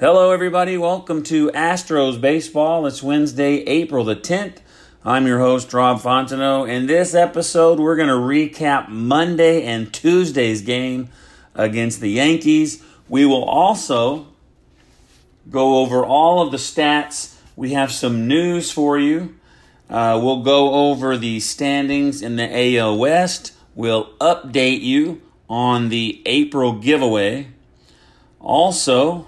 Hello, everybody. Welcome to Astros Baseball. It's Wednesday, April the 10th. I'm your host, Rob Fontenot. In this episode, we're going to recap Monday and Tuesday's game against the Yankees. We will also go over all of the stats. We have some news for you. Uh, we'll go over the standings in the AL West. We'll update you on the April giveaway. Also,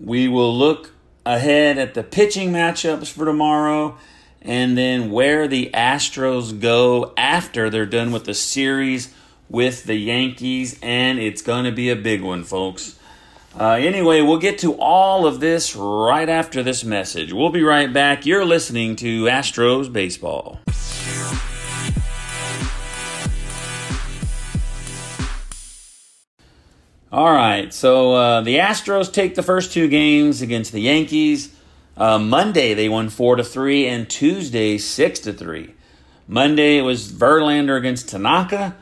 we will look ahead at the pitching matchups for tomorrow and then where the Astros go after they're done with the series with the Yankees. And it's going to be a big one, folks. Uh, anyway, we'll get to all of this right after this message. We'll be right back. You're listening to Astros Baseball. All right, so uh, the Astros take the first two games against the Yankees. Uh, Monday they won four to three, and Tuesday six to three. Monday it was Verlander against Tanaka.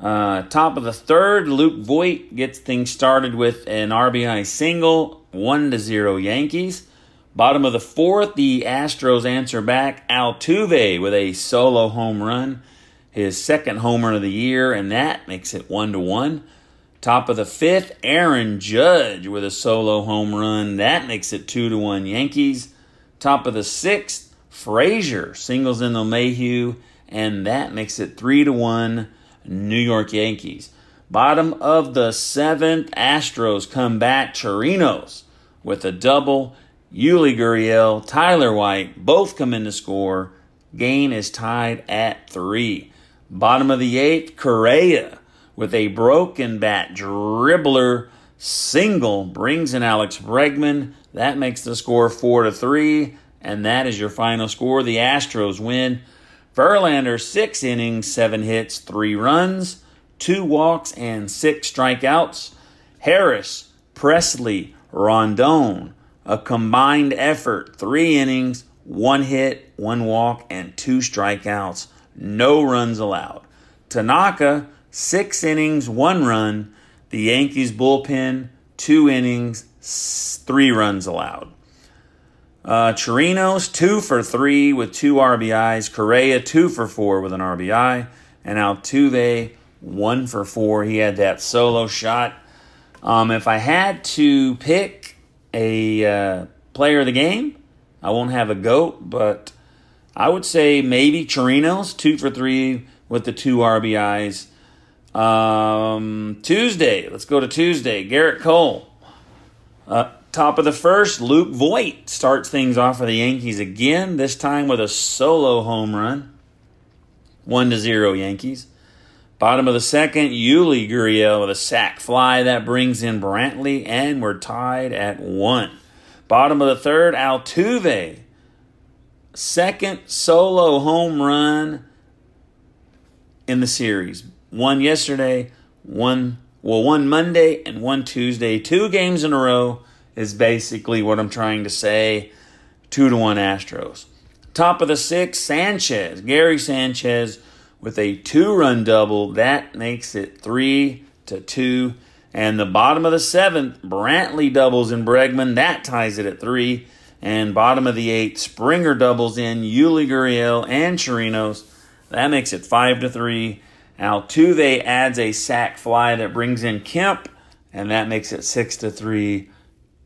Uh, top of the third, Luke Voit gets things started with an RBI single, one to zero Yankees. Bottom of the fourth, the Astros answer back. Altuve with a solo home run, his second homer of the year, and that makes it one to one. Top of the fifth, Aaron Judge with a solo home run. That makes it two to one Yankees. Top of the sixth, Frazier singles in LeMahieu, and that makes it three to one New York Yankees. Bottom of the seventh, Astros come back. Chirinos with a double. Yuli Gurriel, Tyler White both come in to score. Game is tied at three. Bottom of the eighth, Correa with a broken bat dribbler single brings in Alex Bregman. That makes the score 4 to 3 and that is your final score. The Astros win. Verlander 6 innings, 7 hits, 3 runs, 2 walks and 6 strikeouts. Harris, Pressly, Rondon, a combined effort, 3 innings, 1 hit, 1 walk and 2 strikeouts. No runs allowed. Tanaka six innings, one run. The Yankees bullpen, two innings, three runs allowed. Uh, Chirinos, two for three with two RBIs. Correa, two for four with an RBI. And Altuve, one for four. He had that solo shot. Um, if I had to pick a uh, player of the game, I won't have a GOAT, but I would say maybe Chirinos, two for three with the two RBIs. Um, Tuesday, let's go to Tuesday. Gerrit Cole. Uh, top of the first, Luke Voit starts things off for the Yankees again, this time with a solo home run. 1 to 0 Yankees. Bottom of the second, Yuli Gurriel with a sac fly that brings in Brantley, and we're tied at 1. Bottom of the third, Altuve. Second solo home run in the series one yesterday, one well, one Monday and one Tuesday. Two games in a row is basically what I'm trying to say. Two to one Astros. Top of the six, Sanchez, Gary Sanchez with a two run double. That makes it three to two. And the bottom of the seventh, Brantley doubles in Bregman. That ties it at three. And bottom of the eighth, Springer doubles in Yuli Gurriel and Chirinos. That makes it five to three. Altuve adds a sac fly that brings in Kemp, and that makes it six to three.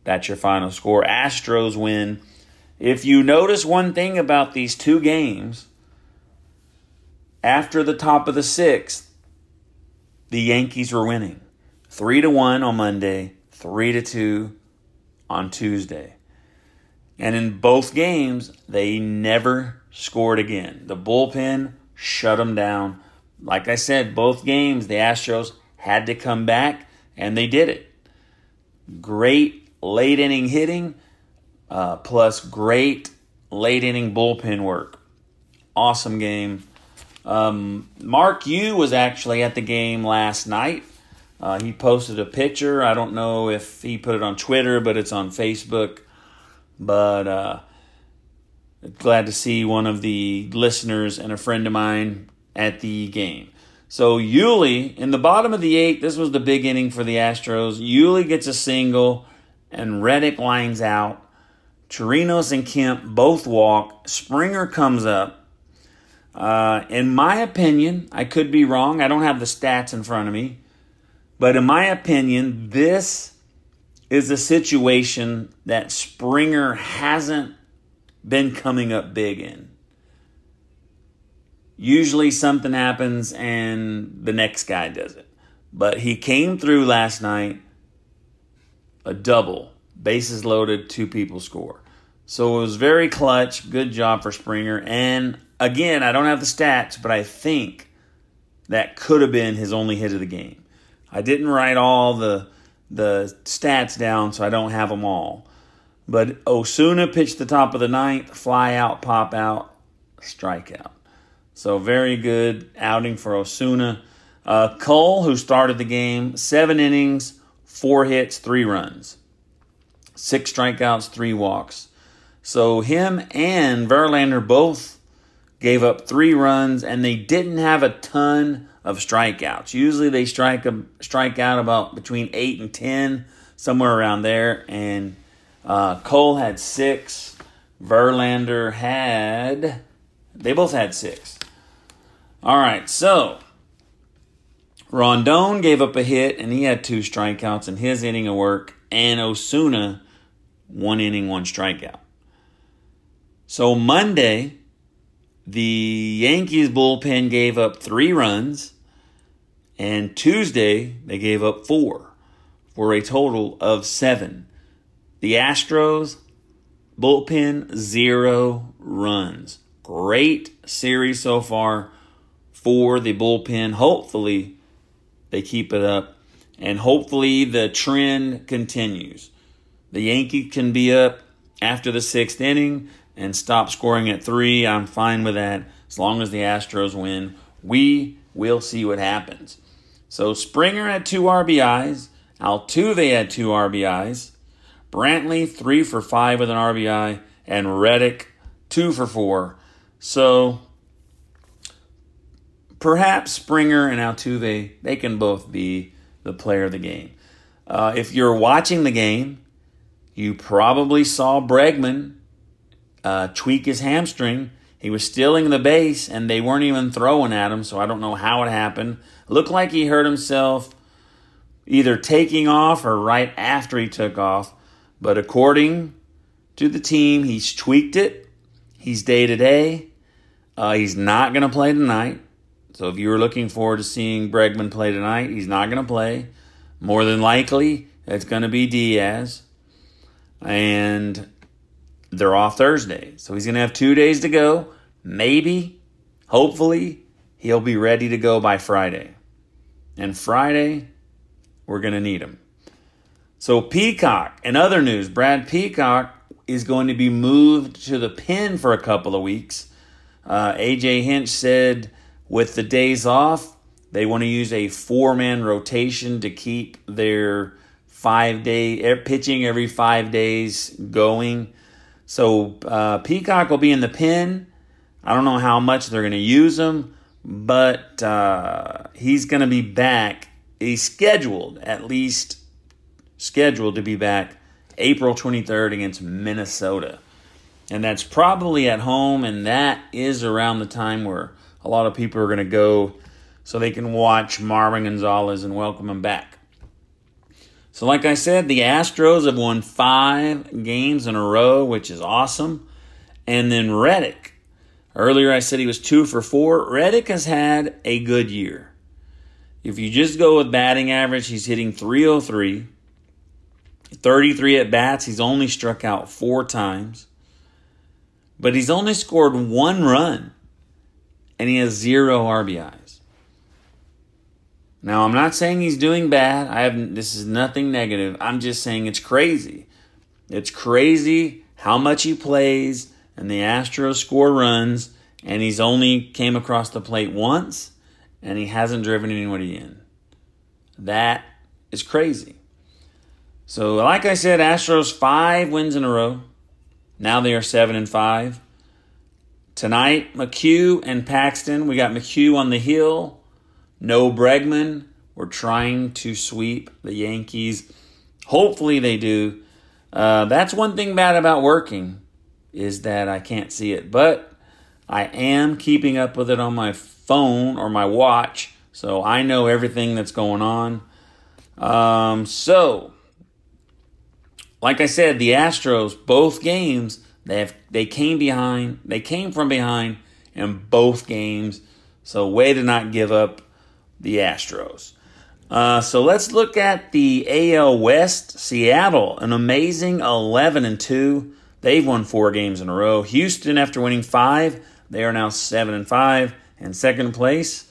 That's your final score. Astros win. If you notice one thing about these two games, after the top of the sixth, the Yankees were winning. Three to one on Monday, three to two on Tuesday. And in both games, they never scored again. The bullpen shut them down. Like I said, both games, the Astros had to come back, and they did it. Great late inning hitting, uh, plus great late inning bullpen work. Awesome game. Um, Mark Yu was actually at the game last night. Uh, he posted a picture. I don't know if he put it on Twitter, but it's on Facebook. But uh, glad to see one of the listeners and a friend of mine at the game. So Yuli in the bottom of the eighth, this was the big inning for the Astros. Yuli gets a single, and Reddick lines out. Chirinos and Kemp both walk. Springer comes up. Uh, in my opinion, I could be wrong. I don't have the stats in front of me. But in my opinion, this is a situation that Springer hasn't been coming up big in. Usually something happens and the next guy does it. But he came through last night, a double, bases loaded, two people score. So it was very clutch. Good job for Springer. And again, I don't have the stats, but I think that could have been his only hit of the game. I didn't write all the the stats down, so I don't have them all. But Osuna pitched the top of the ninth, fly out, pop out, strikeout. So very good outing for Osuna. Uh, Cole, who started the game, seven innings, four hits, three runs, six strikeouts, three walks. So him and Verlander both gave up three runs, and they didn't have a ton of strikeouts. Usually they strike a, strike out about between eight and ten, somewhere around there. And uh, Cole had six. Verlander had they both had six. All right, so Rondon gave up a hit and he had two strikeouts in his inning of work, and Osuna one inning, one strikeout. So Monday, the Yankees bullpen gave up three runs and Tuesday, they gave up four for a total of seven. The Astros, bullpen, zero runs. Great series so far for the bullpen. Hopefully, they keep it up, and hopefully, the trend continues. The Yankees can be up after the sixth inning and stop scoring at three. I'm fine with that as long as the Astros win. We will see what happens. So Springer had two RBIs, Altuve had two RBIs, Brantley three for five with an RBI, and Reddick two for four. So perhaps Springer and Altuve they can both be the player of the game. Uh, if you're watching the game, you probably saw Bregman uh, tweak his hamstring. He was stealing the base, and they weren't even throwing at him, so I don't know how it happened. Looked like he hurt himself either taking off or right after he took off. But according to the team, he's tweaked it. He's day to day. He's not going to play tonight. So if you were looking forward to seeing Bregman play tonight, he's not going to play. More than likely, it's going to be Diaz. And they're off Thursday. So he's going to have two days to go. Maybe, hopefully, he'll be ready to go by Friday. And Friday, we're going to need him. So, Peacock, and other news, Brad Peacock is going to be moved to the pen for a couple of weeks. Uh, AJ Hinch said with the days off, they want to use a four man rotation to keep their five day pitching every five days going. So, uh, Peacock will be in the pen. I don't know how much they're going to use him but uh, he's going to be back. He's scheduled, at least scheduled to be back April 23rd against Minnesota. and that's probably at home, and that is around the time where a lot of people are going to go so they can watch Marwin Gonzalez and welcome him back. So, like I said, the Astros have won five games in a row, which is awesome. And then Reddick. Earlier I said he was two for four. Reddick has had a good year. If you just go with batting average, he's hitting 303. 33 at bats. He's only struck out four times. But he's only scored one run. And he has zero RBIs. Now, I'm not saying he's doing bad. I have this is nothing negative. I'm just saying it's crazy. It's crazy how much he plays and the Astros score runs and he's only came across the plate once and he hasn't driven anybody in. That is crazy. So, like I said, Astros five wins in a row. Now they are seven and five. Tonight, McHugh and Paxton. We got McHugh on the hill no Bregman. We're trying to sweep the Yankees. Hopefully they do. Uh, that's one thing bad about working is that I can't see it, but I am keeping up with it on my phone or my watch, so I know everything that's going on. Um, so, like I said, the Astros both games they have they came behind, they came from behind in both games. So, way to not give up the Astros. Uh, so let's look at the AL West. Seattle, an amazing 11 and 2. They've won four games in a row. Houston, after winning five, they are now 7 and 5 in second place.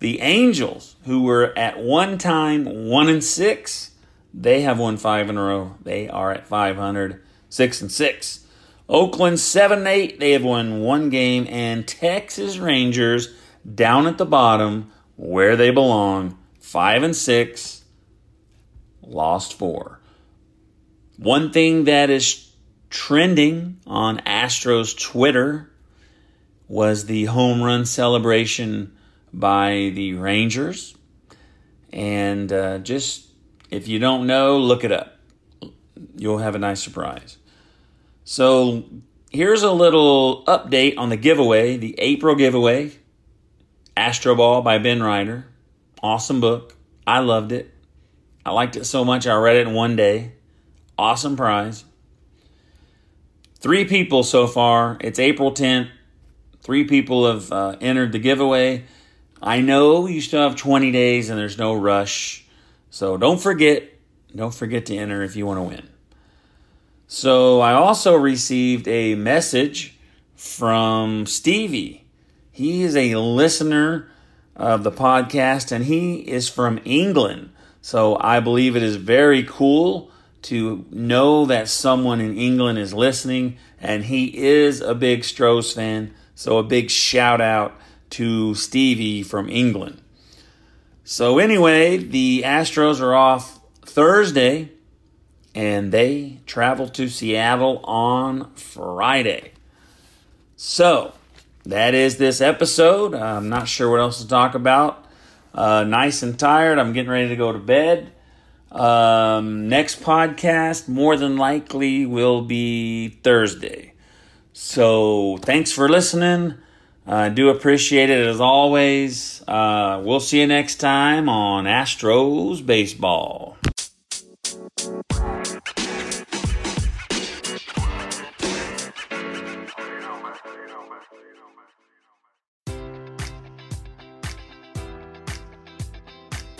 The Angels, who were at one time 1 and 6, they have won five in a row. They are at 500, 6 and 6. Oakland 7 8. they have won one game. And Texas Rangers, down at the bottom, where they belong. Five and six, lost four. One thing that is trending on Astros Twitter was the home run celebration by the Rangers. And uh, just, if you don't know, look it up. You'll have a nice surprise. So, here's a little update on the giveaway, the April giveaway. Astro Ball by Ben Reiter. Awesome book. I loved it. I liked it so much I read it in one day. Awesome prize. Three people so far. It's April 10th. Three people have uh, entered the giveaway. I know you still have 20 days and there's no rush. So don't forget, don't forget to enter if you want to win. So I also received a message from Stevie he is a listener of the podcast and he is from England. So I believe it is very cool to know that someone in England is listening and he is a big Stros fan. So a big shout out to Stevie from England. So anyway, the Astros are off Thursday and they travel to Seattle on Friday. So, that is this episode. I'm not sure what else to talk about. Uh, nice and tired. I'm getting ready to go to bed. Um, next podcast, more than likely, will be Thursday. So thanks for listening. I do appreciate it as always. Uh, we'll see you next time on Astros Baseball.